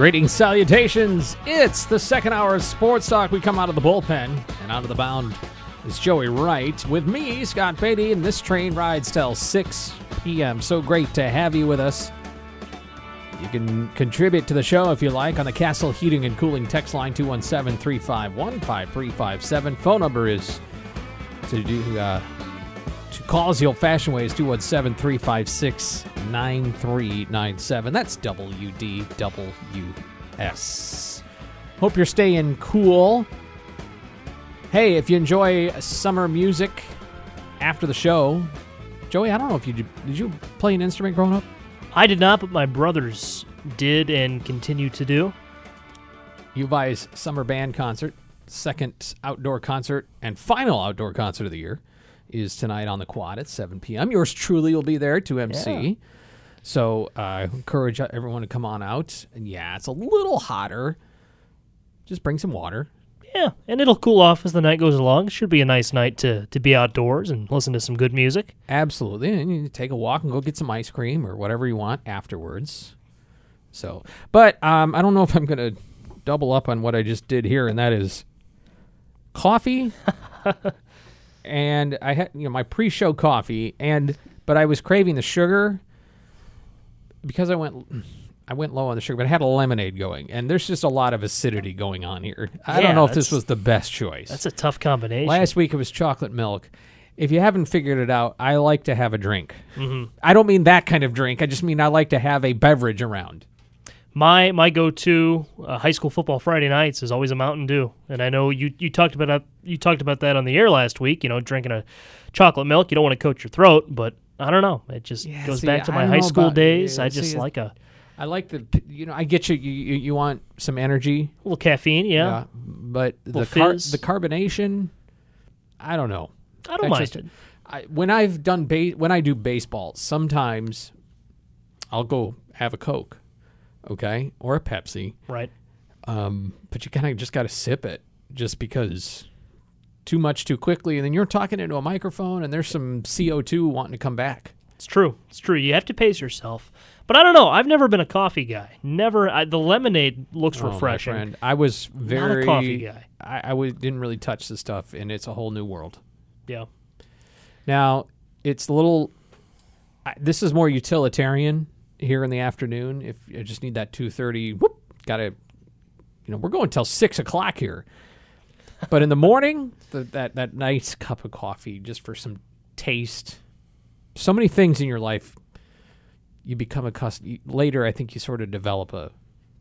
Greetings, salutations. It's the second hour of Sports Talk. We come out of the bullpen and out of the bound is Joey Wright with me, Scott Beatty, and this train rides till 6 p.m. So great to have you with us. You can contribute to the show if you like on the Castle Heating and Cooling text line 217 351 5357. Phone number is to do uh, to call the old fashioned way is 217 356 9397. That's WDWS. Hope you're staying cool. Hey, if you enjoy summer music after the show, Joey, I don't know if you did you play an instrument growing up? I did not, but my brothers did and continue to do. U of I's summer band concert, second outdoor concert and final outdoor concert of the year, is tonight on the quad at 7 p.m. Yours truly will be there to MC. Yeah. So uh, I encourage everyone to come on out. And yeah, it's a little hotter. Just bring some water. Yeah, and it'll cool off as the night goes along. It should be a nice night to, to be outdoors and listen to some good music. Absolutely. And you take a walk and go get some ice cream or whatever you want afterwards. So, but um, I don't know if I'm going to double up on what I just did here, and that is coffee. and I had, you know, my pre show coffee, and, but I was craving the sugar because I went. I went low on the sugar, but I had a lemonade going, and there's just a lot of acidity going on here. I Yeah, don't know if this was the best choice. That's a tough combination. Last week it was chocolate milk. If you haven't figured it out, I like to have a drink. Mm-hmm. I don't mean that kind of drink. I just mean I like to have a beverage around. my my go to uh, high school football Friday nights is always a Mountain Dew, and I know you you talked about that, you talked about that on the air last week. You know, drinking a chocolate milk, you don't want to coat your throat, but I don't know. It just Yeah, goes see, back to my high school about- days. yeah, I just it's- like a I like the, you know, I get you. You, you, want some energy, a little caffeine. Yeah, but the car- the carbonation, I don't know. I don't That's mind just- it. I, when I've done ba- when I do baseball, sometimes I'll go have a Coke, okay, or a Pepsi. Right. um, but you kind of just got to sip it just because too much too quickly and then you're talking into a microphone and there's some co2 wanting to come back It's true. It's true. You have to pace yourself. But I don't know. I've never been a coffee guy. Never. I, the lemonade looks Oh, my refreshing. friend, i was very coffee guy. i, I w- didn't really touch the stuff and it's a whole new world Yeah. now it's a little I, this is more utilitarian here in the afternoon if I just need that 2.30 whoop gotta you know we're going till 6 o'clock here but in the morning the, that, that nice cup of coffee just for some taste so many things in your life you become accustomed later i think you sort of develop a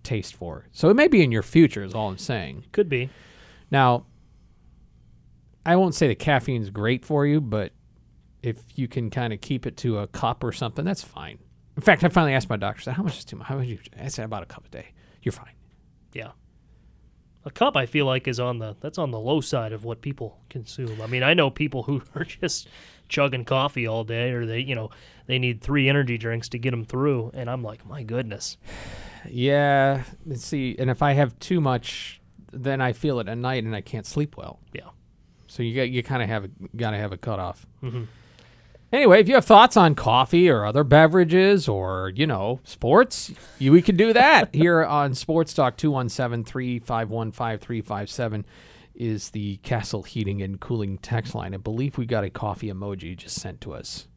taste for so it may be in your future is all i'm saying Could be. now, I won't say the caffeine's great for you, but if you can kind of keep it to a cup or something, that's fine. In fact, I finally asked my doctor, I said, how much is too much? How much you? I said, about a cup a day. You're fine. Yeah. A cup, I feel like, is on the that's on the low side of what people consume. I mean, I know people who are just chugging coffee all day, or they, you know, they need three energy drinks to get them through, and I'm like, my goodness. Yeah. Let's see. And if I have too much, then I feel it at night and I can't sleep well. Yeah. So you got you kind of have a, got to have a cutoff. Mhm. Anyway, if you have thoughts on coffee or other beverages or you know sports, you, we can do that here on Sports Talk 217-351-5357 is the Castle Heating and Cooling text line. I believe we got a coffee emoji just sent to us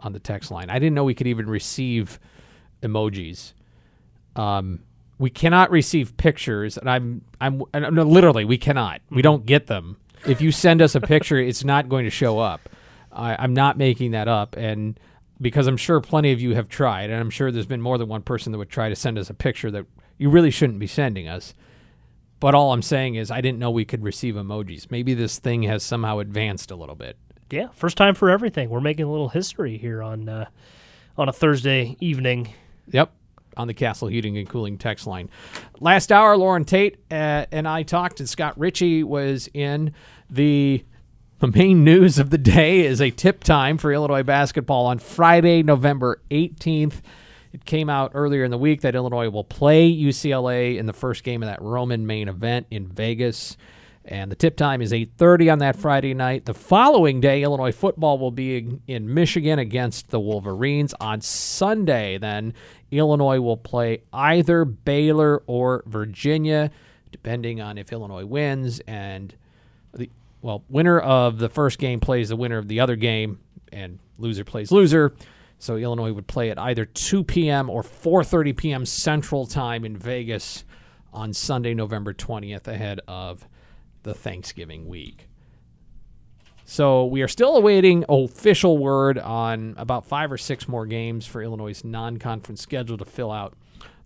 on the text line. I didn't know we could even receive emojis. Um, we cannot receive pictures, and I'm I'm and no, literally we cannot. We don't get them. If you send us a picture, it's not going to show up. I, I'm not making that up, and because I'm sure plenty of you have tried, and I'm sure there's been more than one person that would try to send us a picture that you really shouldn't be sending us. But all I'm saying is, I didn't know we could receive emojis. Maybe this thing has somehow advanced a little bit. Yeah, first time for everything. We're making a little history here on uh, on a Thursday evening. Yep, on the Castle Heating and Cooling text line. Last hour, Lauren Tate uh, and I talked, and Scott Ritchie was in. The, the main news of the day is a tip time for Illinois basketball on Friday, November 18th. It came out earlier in the week that Illinois will play UCLA in the first game of that Roman main event in Vegas. And the tip time is 8:30 on that Friday night. The following day, Illinois football will be in Michigan against the Wolverines. On Sunday, then Illinois will play either Baylor or Virginia, depending on if Illinois wins and the well, winner of the first game plays the winner of the other game and loser plays loser. So Illinois would play at either 2 p.m. or 4:30 p.m. Central Time in Vegas on Sunday, November 20th, ahead of the Thanksgiving week. So we are still awaiting official word on about five or six more games for Illinois' non-conference schedule to fill out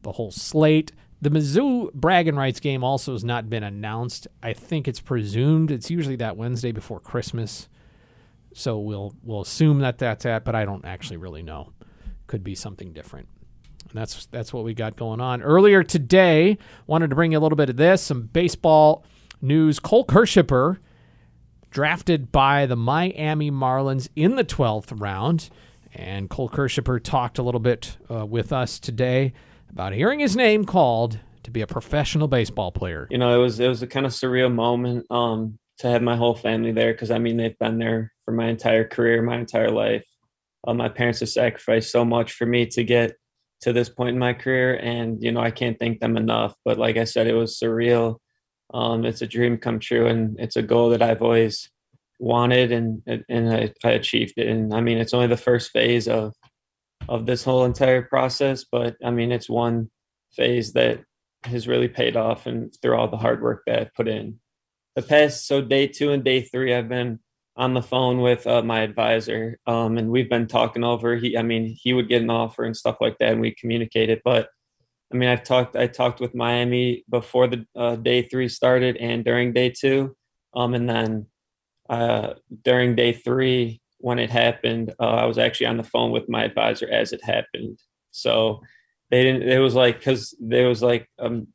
the whole slate. The Mizzou bragging rights game also has not been announced. I think it's presumed it's usually that Wednesday before Christmas. So we'll we'll assume that that's at, but I don't actually really know. Could be something different. And that's that's what we got going on. Earlier today, wanted to bring you a little bit of this, some baseball news. Cole Kirschsieper, drafted by the Miami Marlins in the 12th round. And Cole Kirschsieper talked a little bit uh, with us today about hearing his name called to be a professional baseball player. You know, it was it was a kind of surreal moment um, to have my whole family there because I mean they've been there for my entire career, my entire life. Uh, my parents have sacrificed so much for me to get to this point in my career, and you know I can't thank them enough. But like I said, it was surreal. Um, it's a dream come true, and it's a goal that I've always wanted, and and I, I achieved it. And I mean, it's only the first phase of of this whole entire process, but I mean, it's one phase that has really paid off, and through all the hard work that I've put in. The past so day two and day three, I've been on the phone with uh, my advisor, um, and we've been talking over. He, I mean, he would get an offer and stuff like that, and we communicated. But I mean, I've talked, I talked with Miami before the uh, day three started and during day two, um, and then uh, during day three when it happened, uh, I was actually on the phone with my advisor as it happened. So they didn't. It was like because there was like um,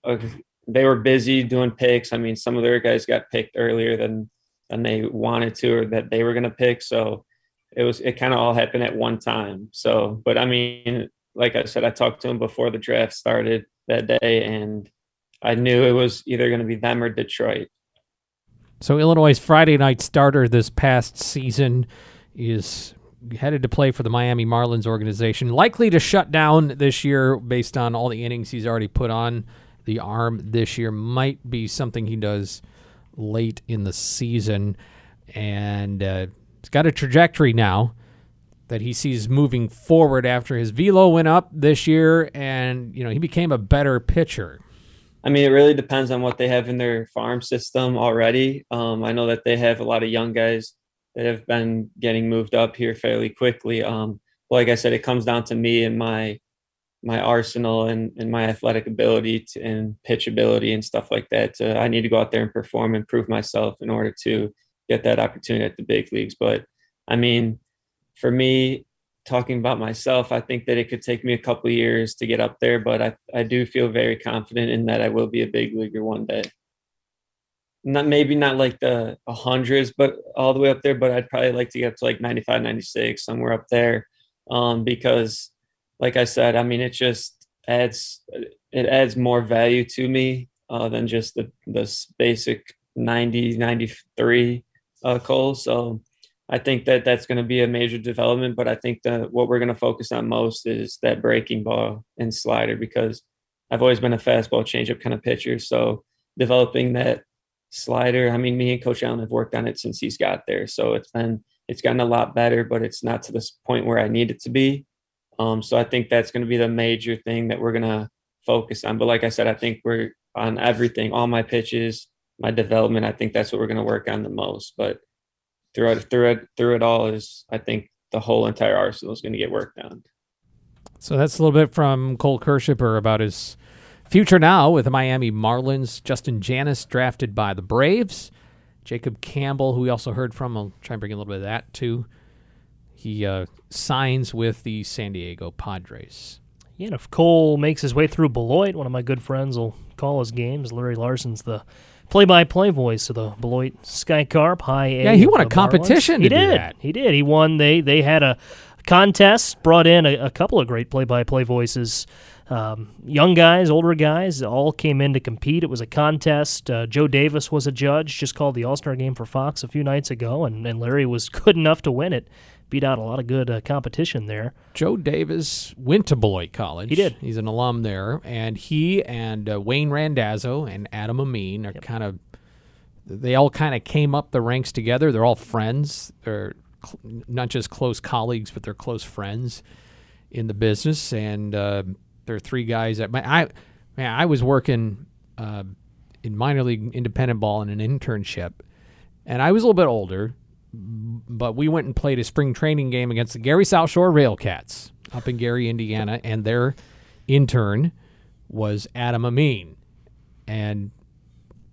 they were busy doing picks. I mean, some of their guys got picked earlier than than they wanted to or that they were going to pick. So it was it kind of all happened at one time. So, but I mean, like I said, I talked to him before the draft started that day, and I knew it was either going to be them or Detroit. So Illinois' Friday night starter this past season is headed to play for the Miami Marlins organization, likely to shut down this year based on all the innings he's already put on the arm this year. Might be something he does late in the season, and uh, it's got a trajectory now that he sees moving forward after his velo went up this year, and you know he became a better pitcher. I mean, it really depends on what they have in their farm system already. Um, I know that they have a lot of young guys that have been getting moved up here fairly quickly. Um, like I said, it comes down to me and my my arsenal and, and my athletic ability to, and pitch ability and stuff like that. Uh, I need to go out there and perform and prove myself in order to get that opportunity at the big leagues. But I mean, for me, talking about myself, I think that it could take me a couple years to get up there, but I, I do feel very confident in that I will be a big leaguer one day. Not maybe not like the hundreds, but all the way up there, but I'd probably like to get to like 95, 96, somewhere up there. Um, because like I said, I mean, it just adds it adds more value to me uh, than just the this basic 90 93 uh, Cole. So I think that that's going to be a major development. But I think that what we're going to focus on most is that breaking ball and slider because I've always been a fastball changeup kind of pitcher. So developing that slider, I mean, me and Coach Allen have worked on it since he's got there. So it's been it's gotten a lot better, but it's not to this point where I need it to be. Um, so I think that's going to be the major thing that we're going to focus on. But like I said, I think we're on everything, all my pitches, my development. I think that's what we're going to work on the most. But through it, through it, through it all is, I think the whole entire arsenal is going to get worked on. So that's a little bit from Cole Kirschsieper about his future now with the Miami Marlins. Justin Janas drafted by the Braves. Jacob Campbell, who we also heard from, I'll try and bring a little bit of that too. He uh, signs with the San Diego Padres. Yeah, and if Cole makes his way through Beloit, one of my good friends will call his games. Larry Larson's the play-by-play voice of the Beloit Sky Carp High A. Yeah, he won a competition. He did. He did. He won. They they had a contest brought in a, a couple of great play-by-play voices. Um, young guys, older guys, all came in to compete. It was a contest. Uh, Joe Davis was a judge, just called the All Star game for Fox a few nights ago, and, and Larry was good enough to win it. Beat out a lot of good uh, competition there. Joe Davis went to Beloit College. He did. He's an alum there, and he and uh, Wayne Randazzo and Adam Amin are kind of. They all kind of came up the ranks together. They're all friends. They're cl- not just close colleagues, but they're close friends in the business. And uh, there are three guys that my I man I was working uh, in minor league independent ball in an internship, and I was a little bit older, but we went and played a spring training game against the Gary South Shore Railcats up in Gary, Indiana, and their intern was Adam Amin, and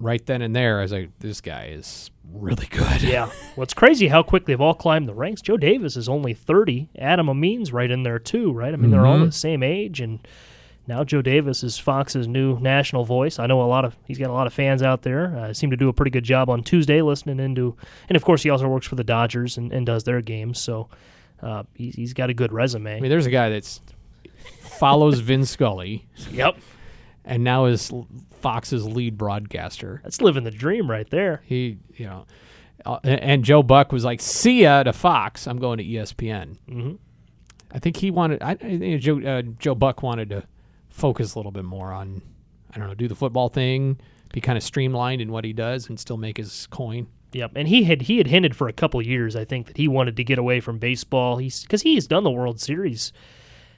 right then and there, I was like, this guy is really good. Yeah. well, it's crazy how quick they've all climbed the ranks. Joe Davis is only 30. Adam Amin's right in there, too, right? I mean, they're all Mhm. the same age. And now Joe Davis is Fox's new national voice. I know a lot of, he's got a lot of fans out there. Uh, seem to do a pretty good job on Tuesday listening into, and of course, he also works for the Dodgers and, and does their games. So uh, he's, he's got a good resume. I mean, there's a guy that's follows Vin Scully yep. And now is Fox's lead broadcaster. That's living the dream right there. He, you know, uh, and, Joe Buck was like, "See ya to Fox. I'm going to ESPN." hmm I think he wanted. I, I think Joe uh, Joe Buck wanted to focus a little bit more on, I don't know, do the football thing, be kind of streamlined in what he does, and still make his coin. Yep, and he had he had hinted for a couple years, I think, that he wanted to get away from baseball. He's because he's done the World Series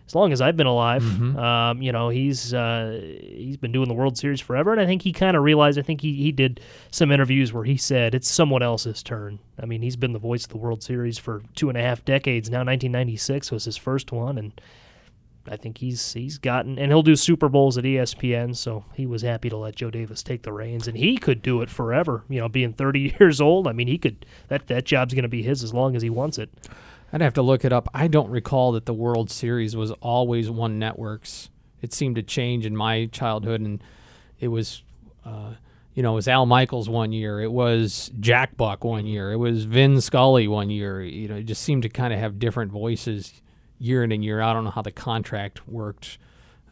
as long as I've been alive. Um, you know, he's uh, he's been doing the World Series forever, and I think he kind of realized. I think he he did some interviews where he said it's someone else's turn. I mean, he's been the voice of the World Series for two and a half decades now. 1996 was his first one, and I think he's he's gotten and he'll do Super Bowls at ESPN, so he was happy to let Joe Davis take the reins, and he could do it forever. You know, being 30 years old, I mean, he could that that job's going to be his as long as he wants it. I'd have to look it up. I don't recall that the World Series was always one network's. It seemed to change in my childhood, and it was, uh, you know, it was Al Michaels one year. It was Jack Buck one year. It was Vin Scully one year. You know, it just seemed to kind of have different voices year in and year out. I don't know how the contract worked.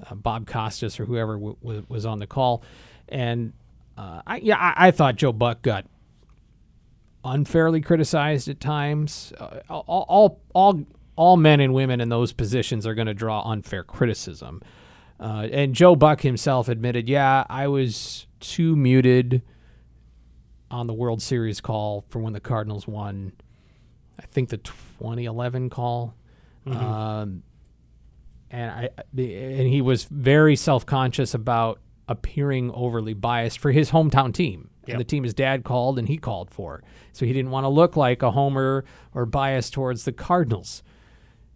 Uh, Bob Costas or whoever w- w- was on the call, and uh, I, yeah, I, I thought Joe Buck got unfairly criticized at times. Uh, all, all, all, all men and women in those positions are going to draw unfair criticism. Uh, and Joe Buck himself admitted, yeah, I was too muted on the World Series call for when the Cardinals won. I think the 2011 call. Um, and I and he was very self-conscious about appearing overly biased for his hometown team Yep. and the team his dad called and he called for. So he didn't want to look like a homer or biased towards the Cardinals.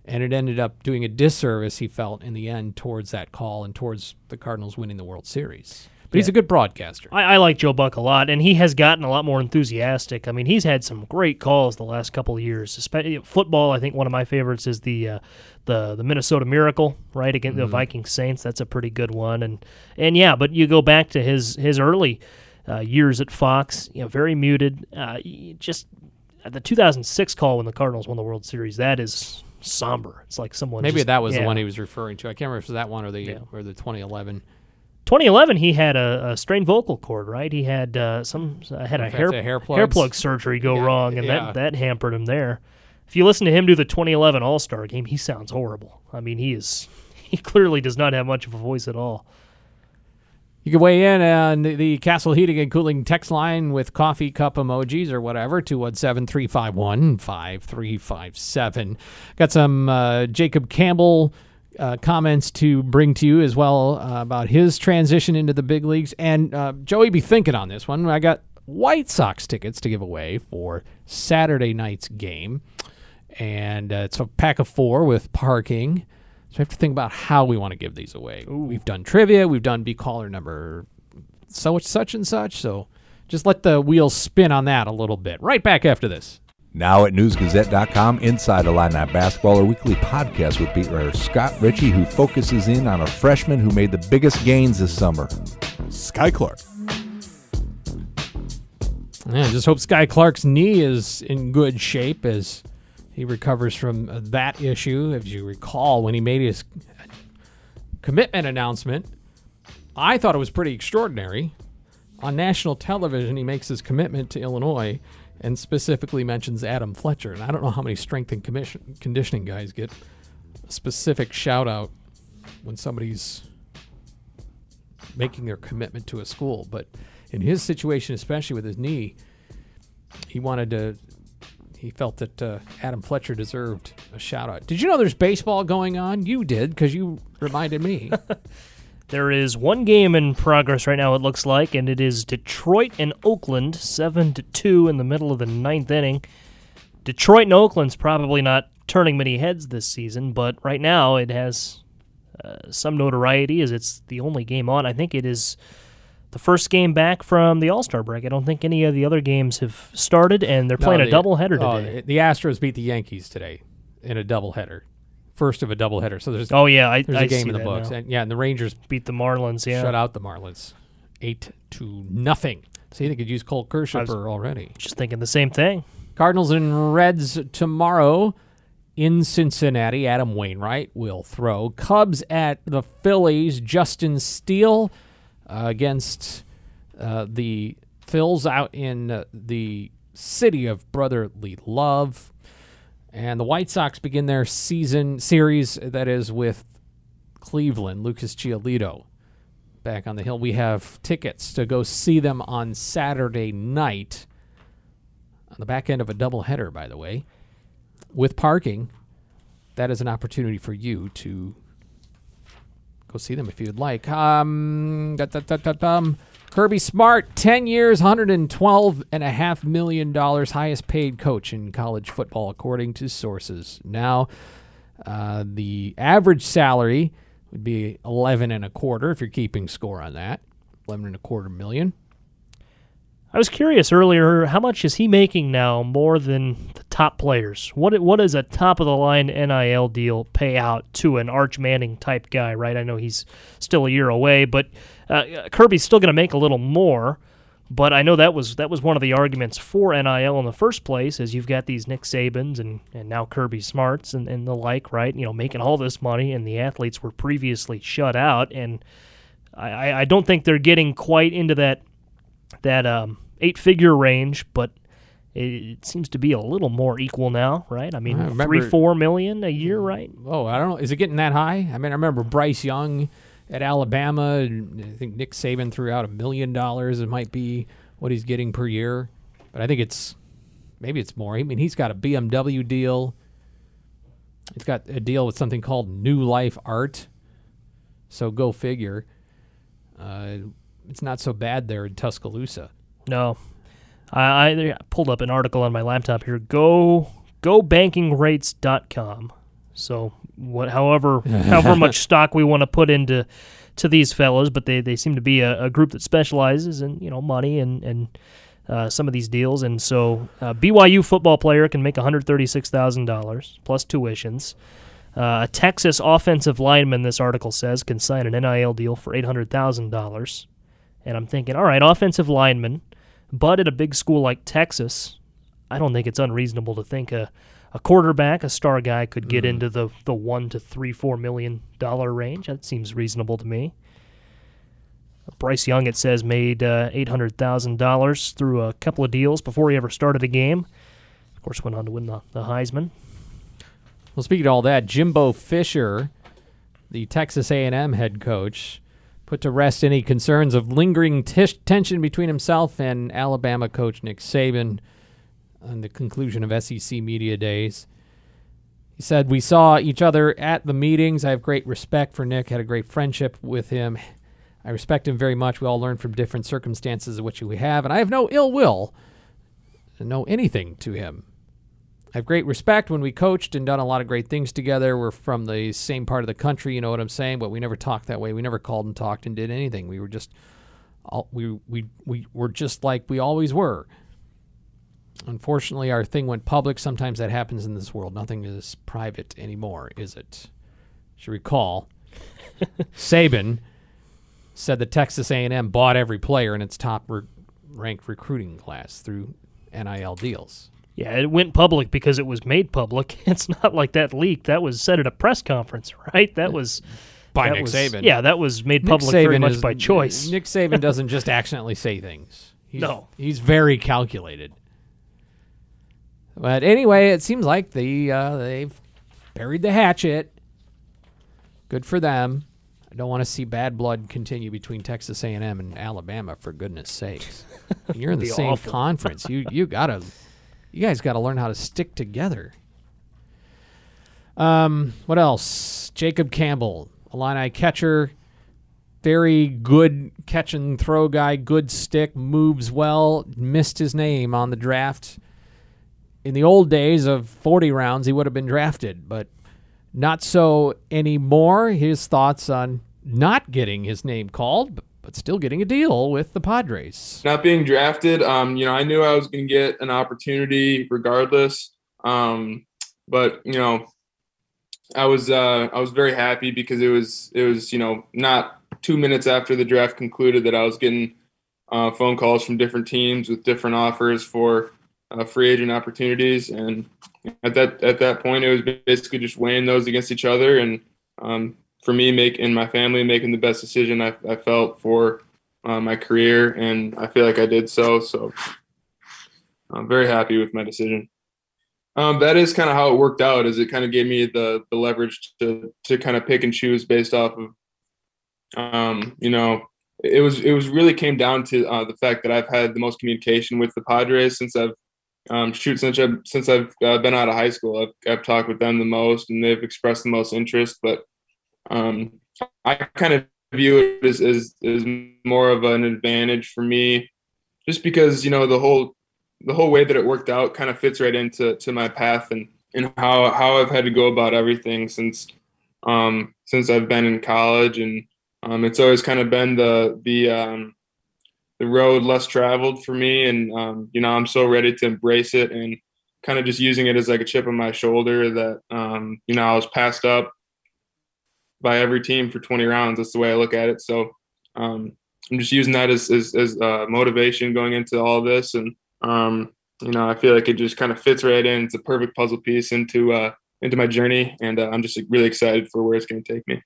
And it ended up doing a disservice, he felt, in the end, towards that call and towards the Cardinals winning the World Series. But he's a good broadcaster. I, I like Joe Buck a lot, and he has gotten a lot more enthusiastic. I mean, he's had some great calls the last couple of years. Especially football, I think one of my favorites is the uh, the the Minnesota Miracle, right against the Viking Saints. That's a pretty good one, and and yeah, but you go back to his his early uh, years at Fox, you know, very muted. Uh, just uh, the 2006 call when the Cardinals won the World Series. That is somber. It's like someone Maybe just- that was yeah. the one he was referring to. I can't remember if it was that one or the Yeah. or the 2011. 2011, he had a, a strained vocal cord, right? He had uh, some uh, had a hair hair hair plug surgery go Yeah, wrong, and yeah. that that hampered him there. If you listen to him do the 2011 All Star game, he sounds horrible. I mean, he is he clearly does not have much of a voice at all. You can weigh in on the- Castle Heating and Cooling text line with coffee cup emojis or whatever, 217 351 5357. Got some uh, Jacob Campbell uh, comments to bring to you as well uh, about his transition into the big leagues. And uh, Joey, be thinking on this one. I got White Sox tickets to give away for Saturday night's game. And uh, it's a pack of four with parking. So we have to think about how we want to give these away. We've done trivia, we've done be caller number so such and such. So just let the wheels spin on that a little bit. Right back after this. Now at newsgazette.com, Inside Illini Basketball, a weekly podcast with beat writer Scott Ritchie, who focuses in on a freshman who made the biggest gains this summer. Skyy Clark. Yeah, just hope Skyy Clark's knee is in good shape as he recovers from uh, that issue. As you recall, when he made his commitment announcement, I thought it was pretty extraordinary. On national television, he makes his commitment to Illinois and specifically mentions Adam Fletcher. And I don't know how many strength and commission, conditioning guys get a specific shout out when somebody's making their commitment to a school. But in his situation, especially with his knee, he wanted to. He felt that uh, Adam Fletcher deserved a shout out. Did you know there's baseball going on? You did because you reminded me. There is one game in progress right now. It looks like, and it is Detroit and Oakland, seven to two in the middle of the ninth inning. Detroit and Oakland's probably not turning many heads this season, but right now it has uh, some notoriety as it's the only game on. I think it is the first game back from the All Star break. I don't think any of the other games have started, and they're playing No, a the- doubleheader oh, today. the Astros beat the Yankees today in a doubleheader. First of a doubleheader. So there's oh yeah, I, there's I a game in the books. now. And yeah, and the Rangers Beat the Marlins. Yeah, shut out the Marlins, eight to nothing. See, they could use Cole Kershaw already. Just thinking the same thing. Cardinals and Reds tomorrow in Cincinnati. Adam Wainwright will throw. Cubs at the Phillies. Justin Steele against uh, the Phils out in uh, the city of brotherly love. And the White Sox begin their season series that is with Cleveland. Lucas Giolito back on the hill. We have tickets to go see them on Saturday night on the back end of a doubleheader, by the way, with parking. That is an opportunity for you to go see them if you'd like. Um, da, da, da. Kirby Smart, 10 years, $112.5 million, highest paid coach in college football, according to sources. Now, uh, the average salary would be 11 and a quarter if you're keeping score on that. 11 and a quarter million. I was curious earlier, how much is he making now more than the top players? What what does a top of the line NIL deal pay out to an Arch Manning type guy, right? I know he's still a year away, but uh, Kirby's still going to make a little more. But I know that was that was one of the arguments for NIL in the first place, is you've got these Nick Sabans and, and now Kirby Smarts and, and the like, right? You know, making all this money, and the athletes were previously shut out, and I- I don't think they're getting quite into that that um, eight figure range, but it, seems to be a little more equal now, right? I mean, I remember- three, four million a year, right? Oh, I don't know. Is it getting that high? I mean, I remember Bryce Young at Alabama. and I think Nick Saban threw out a million dollars. It might be what he's getting per year, but I think it's maybe it's more. I mean, he's got a BMW deal. He's got a deal with something called New Life Art. So go figure. Uh, it's not so bad there in Tuscaloosa. No, I, I pulled up an article on my laptop here. Go gobankingrates.com. So what, however, however much stock we want to put into to these fellows, but they, they seem to be a, a group that specializes in you know money and and uh, some of these deals. And so uh, BYU football player can make one hundred thirty six thousand dollars plus tuitions. Uh, a Texas offensive lineman, this article says, can sign an NIL deal for eight hundred thousand dollars. And I'm thinking, all right, offensive lineman, but at a big school like Texas, I don't think it's unreasonable to think a, a quarterback, a star guy, could get into the, the one to three, four million dollar range. That seems reasonable to me. Bryce Young, it says, made uh, eight hundred thousand dollars through a couple of deals before he ever started a game. Of course, went on to win the, the Heisman. Well, speaking of all that, Jimbo Fisher, the Texas A&M head coach, put to rest any concerns of lingering tish tension between himself and Alabama coach Nick Saban on the conclusion of SEC media days. He said, "We saw each other at the meetings. I have great respect for Nick. Had a great friendship with him. I respect him very much. We all learn from different circumstances of which we have, and I have no ill will, no anything to him." I have great respect when we coached and done a lot of great things together. We're from the same part of the country, you know what I'm saying? But we never talked that way. We never called and talked and did anything. We were just, all, we we we were just like we always were. Unfortunately, our thing went public. Sometimes that happens in this world. Nothing is private anymore, is it? You recall, Saban said that Texas A&M bought every player in its top re- ranked recruiting class through NIL deals. Yeah, it went public because it was made public. It's not like that leaked. That was said at a press conference, right? That was by that Nick was- Saban. Yeah, that was made Nick public very Saban much is- by choice. Nick Saban doesn't just accidentally say things. He's, No. he's very calculated. But anyway, it seems like the uh, they've buried the hatchet. Good for them. I don't want to see bad blood continue between Texas A&M and Alabama. For goodness sakes, you're in the same awful. conference. You you gotta, you guys got to learn how to stick together. Um, what else? Jacob Campbell, Illini catcher, very good catch and throw guy, good stick, moves well. Missed his name on the draft. In the old days of 40 rounds, he would have been drafted, but not so anymore. His thoughts on not getting his name called, but, still getting a deal with the Padres. not being drafted, um, you know, I knew I was going to get an opportunity regardless. Um, but you know, I was uh, I was very happy because it was it was you know not two minutes after the draft concluded that I was getting uh, phone calls from different teams with different offers for uh, free agent opportunities, and at that at that point it was basically just weighing those against each other, and um, for me, make and my family making the best decision I, I felt for uh, my career, and I feel like I did so. So I'm very happy with my decision. Um, that is kind of how it worked out. Is it kind of gave me the the leverage to to kind of pick and choose based off of, um, you know, it was it was really came down to uh, the fact that I've had the most communication with the Padres since I've um, shoot since I've since I've uh, been out of high school. I've I've talked with them the most, and they've expressed the most interest. But um, I kind of view it as, as as more of an advantage for me, just because you know the whole the whole way that it worked out kind of fits right into to my path and and how how I've had to go about everything since um, since I've been in college, and um, it's always kind of been the the um, the road less traveled for me, and um, you know I'm so ready to embrace it and kind of just using it as like a chip on my shoulder that um, you know I was passed up by every team for 20 rounds. That's the way I look at it. So um, I'm just using that as as, as uh, motivation going into all this, and um, you know I feel like it just kind of fits right in. It's a perfect puzzle piece into uh, into my journey, and uh, I'm just really excited for where it's going to take me.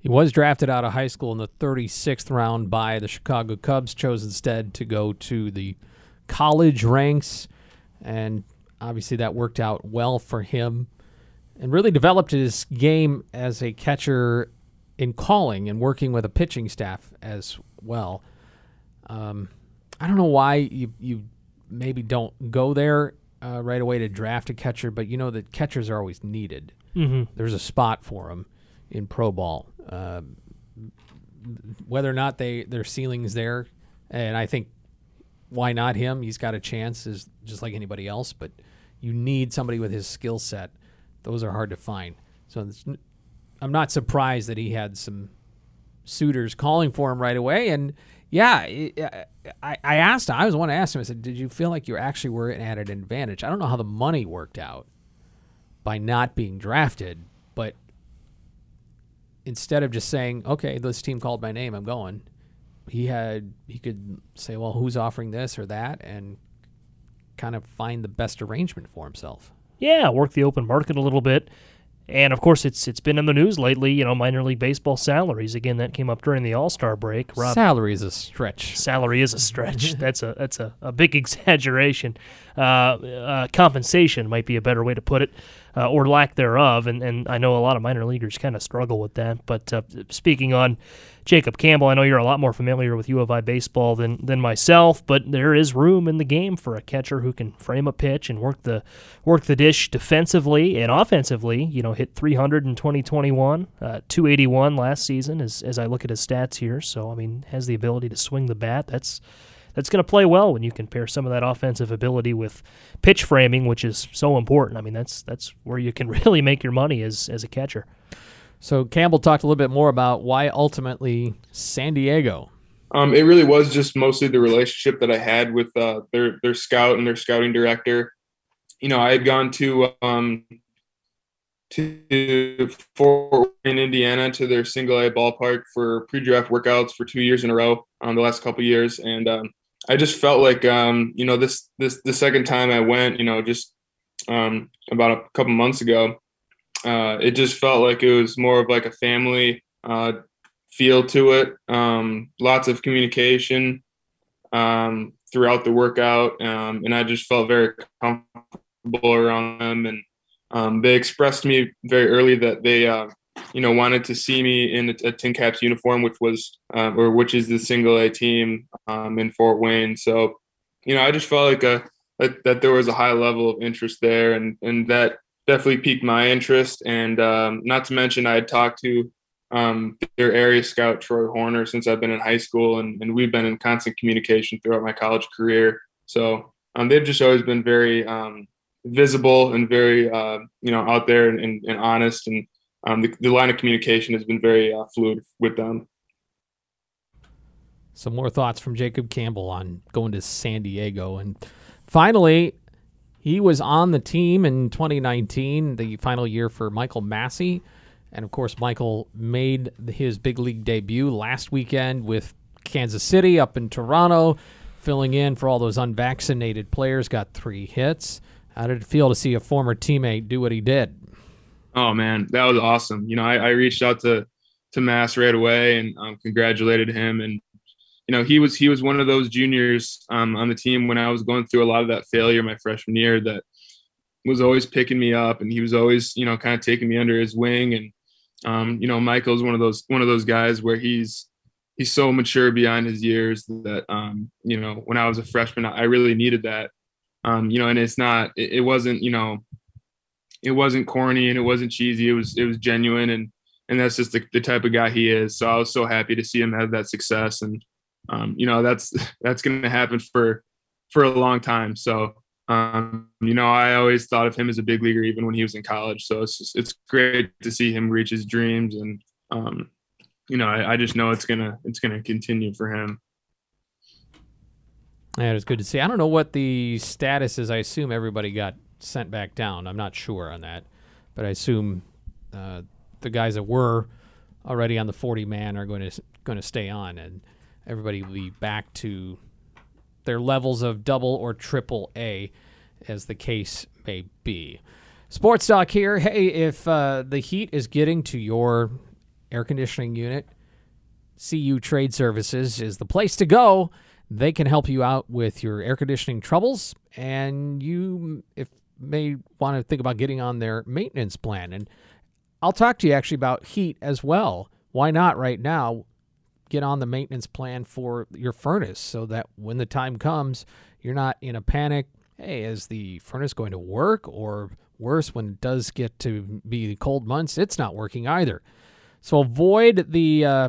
He was drafted out of high school in the 36th round by the Chicago Cubs, chose instead to go to the college ranks, and obviously that worked out well for him and really developed his game as a catcher in calling and working with a pitching staff as well. Um, I don't know why you, you maybe don't go there uh, right away to draft a catcher, but you know that catchers are always needed. hmm There's a spot for them in pro ball. Um, whether or not they their ceiling's there, and I think why not him? He's got a chance, is just like anybody else. But you need somebody with his skill set. Those are hard to find. So I'm not surprised that he had some suitors calling for him right away. And yeah, I, I asked him. I was the one to ask him. I said, "Did you feel like you actually were at an advantage?" I don't know how the money worked out by not being drafted, but instead of just saying, "Okay, this team called my name, I'm going," he had he could say, "Well, who's offering this or that?" and kind of find the best arrangement for himself. Yeah, work the open market a little bit. And of course, it's it's been in the news lately. You know, minor league baseball salaries. Again, that came up during the All Star break. Rob, Salary is a stretch. salary is a stretch. that's a that's a, a big exaggeration. Uh, uh, compensation might be a better way to put it, uh, or lack thereof. And and I know a lot of minor leaguers kind of struggle with that. But uh, speaking on Jacob Campbell, I know you're a lot more familiar with U of I baseball than than myself, but there is room in the game for a catcher who can frame a pitch and work the work the dish defensively and offensively. You know, hit 300 in 2021, uh, 281 last season. As as I look at his stats here, so I mean, has the ability to swing the bat. That's that's going to play well when you compare some of that offensive ability with pitch framing, which is so important. I mean, that's that's where you can really make your money as as a catcher. So Campbell talked a little bit more about why ultimately San Diego. Um, it really was just mostly the relationship that I had with uh, their their scout and their scouting director. You know, I had gone to um, to Fort Wayne, Indiana, to their single A ballpark for pre-draft workouts for two years in a row. Um, the last couple years, and um, I just felt like um, you know this this the second time I went, you know, just um, about a couple months ago, uh, it just felt like it was more of like a family uh, feel to it. Um, lots of communication um, throughout the workout, um, and I just felt very comfortable around them. And um, they expressed to me very early that they, uh, you know, wanted to see me in a, a TinCaps uniform, which was uh, or which is the single A team um, in Fort Wayne. So, you know, I just felt like a that, that there was a high level of interest there, and and that definitely piqued my interest. And um, not to mention, I had talked to um, their area scout Troy Horner since I've been in high school, and, and we've been in constant communication throughout my college career. So um, they've just always been very um, visible and very uh, you know out there and, and, and honest, and um, the, the, line of communication has been very uh, fluid with them. Some more thoughts from Jacob Campbell on going to San Diego, and finally, he was on the team in 2019, the final year for Michael Massey. And of course, Michael made his big league debut last weekend with Kansas City up in Toronto, filling in for all those unvaccinated players, got three hits. How did it feel to see a former teammate do what he did? Oh man, that was awesome. You know, I, I reached out to to Mass right away and um, congratulated him. And you know, he was he was one of those juniors um, on the team when I was going through a lot of that failure my freshman year that was always picking me up, and he was always you know kind of taking me under his wing. And um, you know, Michael's one of those one of those guys where he's he's so mature beyond his years that um, you know when I was a freshman, I really needed that. Um, you know, and it's not it, it wasn't you know it wasn't corny and it wasn't cheesy. It was it was genuine and and that's just the, the type of guy he is. So I was so happy to see him have that success and um, you know that's that's going to happen for for a long time. So um, you know I always thought of him as a big leaguer even when he was in college. So it's just, it's great to see him reach his dreams and um, you know I, I just know it's gonna it's gonna continue for him. Yeah, it was good to see. I don't know what the status is. I assume everybody got sent back down. I'm not sure on that, but I assume uh, the guys that were already on the 40 man are going to going to stay on, and everybody will be back to their levels of double or triple A, as the case may be. Sports Talk here. Hey, if uh, the heat is getting to your air conditioning unit, CU Trade Services is the place to go. They can help you out with your air conditioning troubles, and you, if may want to think about getting on their maintenance plan. And I'll talk to you actually about heat as well. Why not right now get on the maintenance plan for your furnace so that when the time comes, you're not in a panic. Hey, is the furnace going to work? Or worse, when it does get to be the cold months, it's not working either. So avoid the uh,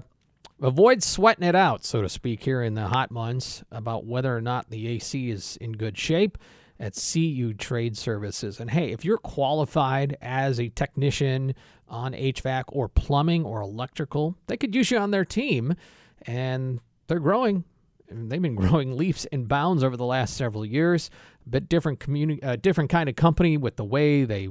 avoid sweating it out, so to speak, here in the hot months about whether or not the AC is in good shape at CU Trade Services. And hey, if you're qualified as a technician on HVAC or plumbing or electrical, they could use you on their team. And they're growing. They've been growing leaps and bounds over the last several years. A bit different community, uh, different kind of company with the way they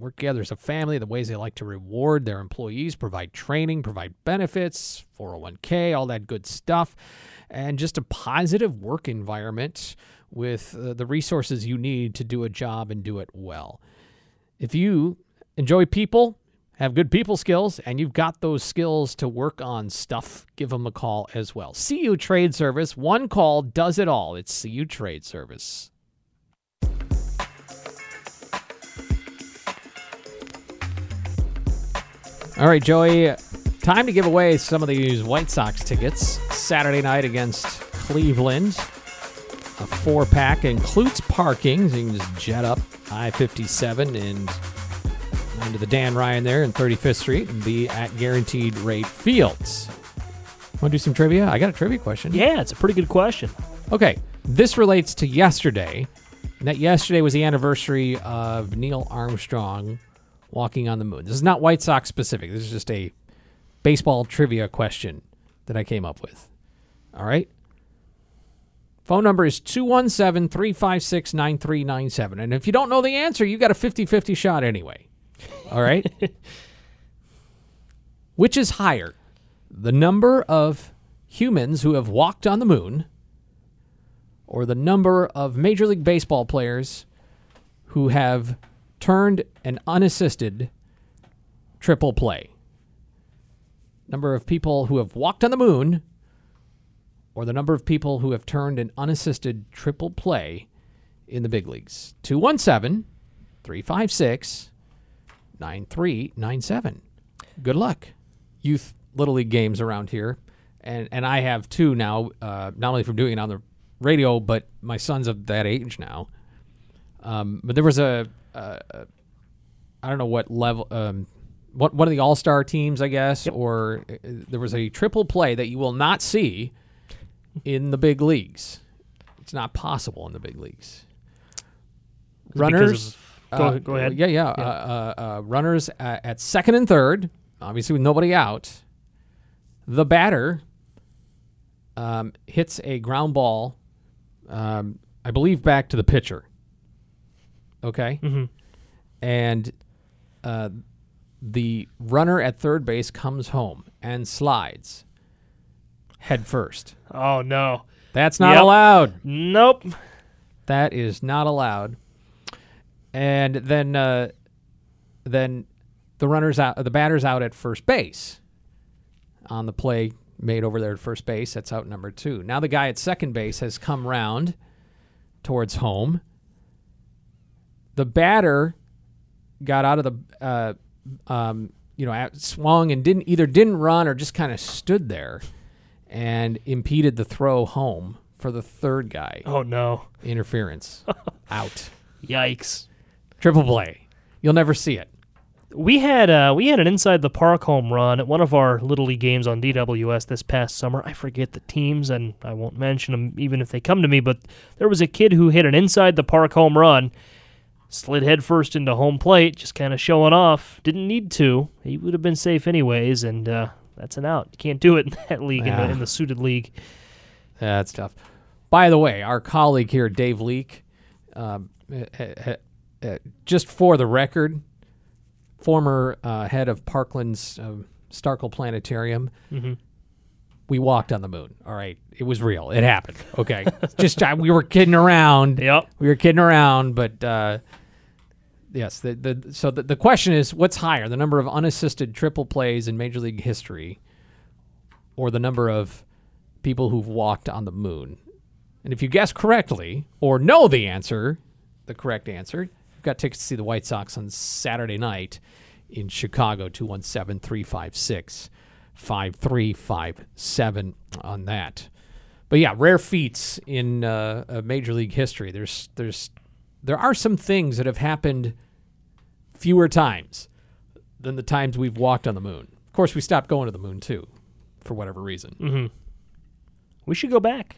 work together as a family, the ways they like to reward their employees, provide training, provide benefits, 401k, all that good stuff, and just a positive work environment with uh, the resources you need to do a job and do it well. If you enjoy people, have good people skills, and you've got those skills to work on stuff, give them a call as well. CU Trade Service, one call does it all. It's CU Trade Service. All right, Joey, time to give away some of these White Sox tickets Saturday night against Cleveland. A four pack includes parking, so you can just jet up I 57 and into the Dan Ryan there in 35th Street and be at Guaranteed Rate Fields. Want to do some trivia? I got a trivia question. Yeah, it's a pretty good question. Okay, this relates to yesterday. And that yesterday was the anniversary of Neil Armstrong walking on the moon. This is not White Sox specific. This is just a baseball trivia question that I came up with. All right. Phone number is 217 356 9397. And if you don't know the answer, you got a 50 50 shot anyway. All right? Which is higher? The number of humans who have walked on the moon or the number of Major League Baseball players who have turned an unassisted triple play? Number of people who have walked on the moon, or the number of people who have turned an unassisted triple play in the big leagues? 217 356 9397. Good luck. Youth Little League games around here. And, and I have two now, uh, not only from doing it on the radio, but my son's of that age now. Um, but there was a, uh, I don't know what level, um, what one of the all star teams, I guess, or uh, there was a triple play that you will not see in the big leagues. It's not possible in the big leagues. Runners. of- Go, uh, go ahead. Yeah, yeah. Uh, uh, uh, runners at second and third, obviously with nobody out. The batter um, hits a ground ball, um, I believe, back to the pitcher. Okay. mm-hmm. And uh, the runner at third base comes home and slides head first. Oh no. That's not Yep. allowed. Nope. That is not allowed. And then, uh, then the runners out, the batters out at first base on the play made over there at first base. That's out number two. Now the guy at second base has come round towards home. The batter got out of the, uh, um, you know, swung and didn't either didn't run or just kind of stood there and impeded the throw home for the third guy Oh no. interference. Out. Yikes. Triple play. You'll never see it. We had uh, we had an inside the park home run at one of our little league games on DWS this past summer. I forget the teams, and I won't mention them even if they come to me. But there was a kid who hit an inside the park home run, slid headfirst into home plate, just kind of showing off. Didn't need to. He would have been safe anyways, and uh, that's an out. You can't do it in that league in, the, in the suited league. That's tough. By the way, our colleague here, Dave Leake, um, eh, eh, eh, just for the record, former uh, head of Parkland's uh, Staerkel Planetarium. Mhm. We walked on the moon. All right, it was real. It happened. Okay, just we were kidding around. Yep. we were kidding around, but uh, yes. The, the so the, the question is, what's higher, the number of unassisted triple plays in Major League history, or the number of people who've walked on the moon? And if you guess correctly or know the answer, the correct answer, you've got tickets to see the White Sox on Saturday night in Chicago. 217 356 5357 on that. But yeah, rare feats in uh, uh, Major League history. There's there's there are some things that have happened fewer times than the times we've walked on the moon. Of course, we stopped going to the moon too, for whatever reason. Mm-hmm. We should go back.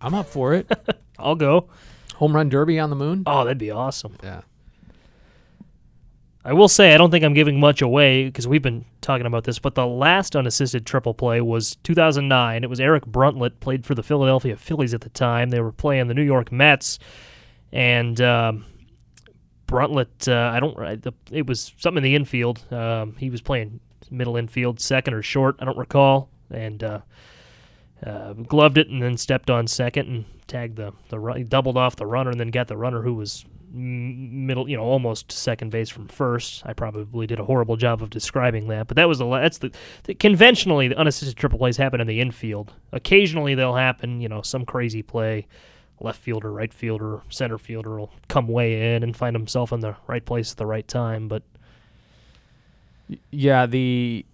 I'm up for it. I'll go. Home run derby on the moon. Oh, that'd be awesome. Yeah. I will say I don't think I'm giving much away because we've been talking about this, but the last unassisted triple play was 2009. It was Eric Bruntlett played for the Philadelphia Phillies at the time. They were playing the New York Mets, and um, Bruntlett, uh, I don't, it was something in the infield. Um, he was playing middle infield, second or short, I don't recall, and uh, uh, gloved it and then stepped on second and tagged the the run, doubled off the runner and then got the runner who was middle, you know, almost second base from first. I probably did a horrible job of describing that, but that was the that's the, the conventionally the unassisted triple plays happen in the infield. Occasionally they'll happen, you know, some crazy play. Left fielder, right fielder, center fielder will come way in and find himself in the right place at the right time. But Yeah, the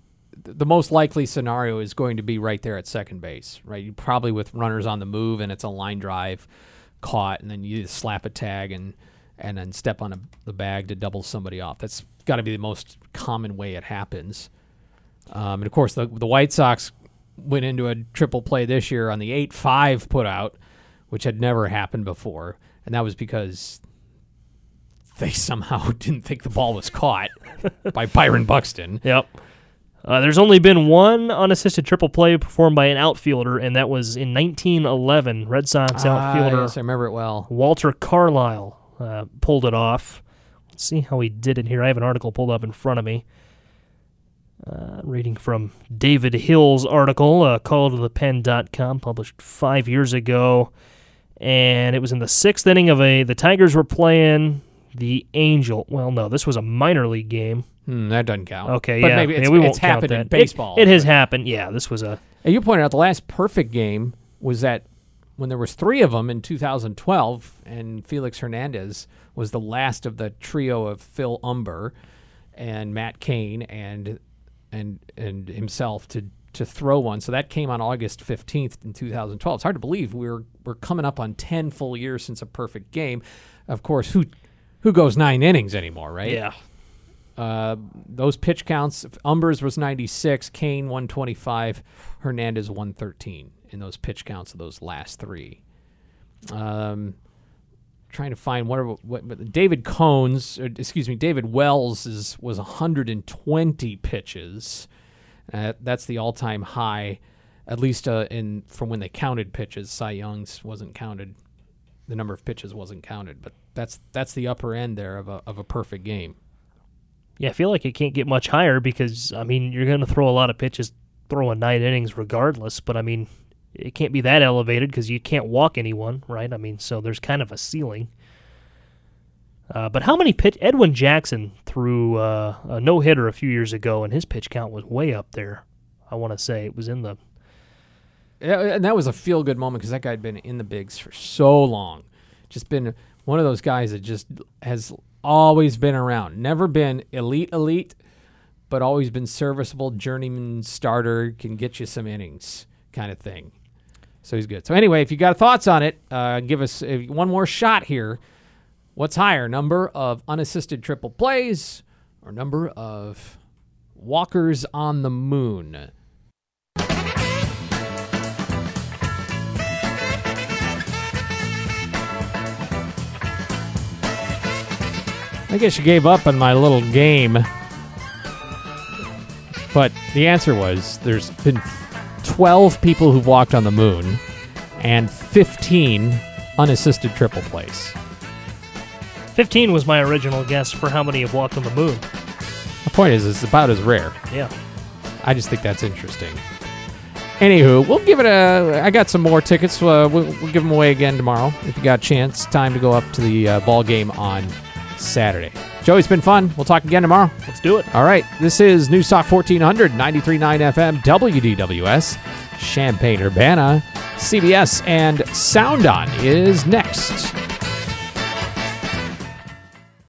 the most likely scenario is going to be right there at second base, right? Probably with runners on the move and it's a line drive caught, and then you slap a tag and and then step on a, the bag to double somebody off. That's got to be the most common way it happens. Um, and of course, the the White Sox went into a triple play this year on the eight five put out, which had never happened before, and that was because they somehow didn't think the ball was caught by Byron Buxton. Yep. Uh, there's only been one unassisted triple play performed by an outfielder, and that was in 1911. Red Sox Ah, outfielder yes, I remember it well. Walter Carlisle uh, pulled it off. Let's see how he did it here. I have an article pulled up in front of me. Uh, reading from David Hill's article, uh, calltothepen.com, published five years ago. And it was in the sixth inning of a. The Tigers were playing the Angel. Well, no, this was a minor league game. Hmm, that doesn't count. Okay, but yeah, maybe it's, yeah, we won't it's happened count in that. It- baseball. It, has happened. Yeah, this was a. And you pointed out the last perfect game was that when there was three of them in 2012, and Felix Hernandez was the last of the trio of Phil Humber and Matt Cain and and and himself to to throw one. So that came on August 15th in 2012. It's hard to believe we're we're coming up on 10 full years since a perfect game. Of course, who who goes nine innings anymore, right? Yeah. Uh, those pitch counts, Humber's was 96, Cain 125, Hernandez 113 in those pitch counts of those last three. Um, trying to find what, what, David or, excuse me, David Wells is, was 120 pitches. Uh, that's the all-time high, at least uh, in from when they counted pitches. Cy Young's wasn't counted. The number of pitches wasn't counted, but that's that's the upper end there of a of a perfect game. Yeah, I feel like it can't get much higher because I mean you're going to throw a lot of pitches, throwing nine innings regardless. But I mean, it can't be that elevated because you can't walk anyone, right? I mean, so there's kind of a ceiling. Uh, but how many pitch? Edwin Jackson threw uh, a no hitter a few years ago, and his pitch count was way up there. I want to say it was in the Yeah, and that was a feel good moment because that guy had been in the bigs for so long. Just been one of those guys that just has always been around. Never been elite, elite, but always been serviceable, journeyman starter, can get you some innings kind of thing. So he's good. So, anyway, if you got thoughts on it, uh, give us uh, one more shot here. What's higher, number of unassisted triple plays or number of walkers on the moon? I guess you gave up on my little game. But the answer was there's been 12 people who've walked on the moon and 15 unassisted triple plays. 15 was my original guess for how many have walked on the moon. The point is, it's about as rare. Yeah. I just think that's interesting. Anywho, we'll give it a. I got some more tickets. Uh, we'll, we'll give them away again tomorrow if you got a chance. Time to go up to the uh, ball game on Saturday. Joey, it's been fun. We'll talk again tomorrow. Let's do it. All right. This is News Talk 1400, 93.9 FM, WDWS, Champaign Urbana, CBS, and Sound On is next.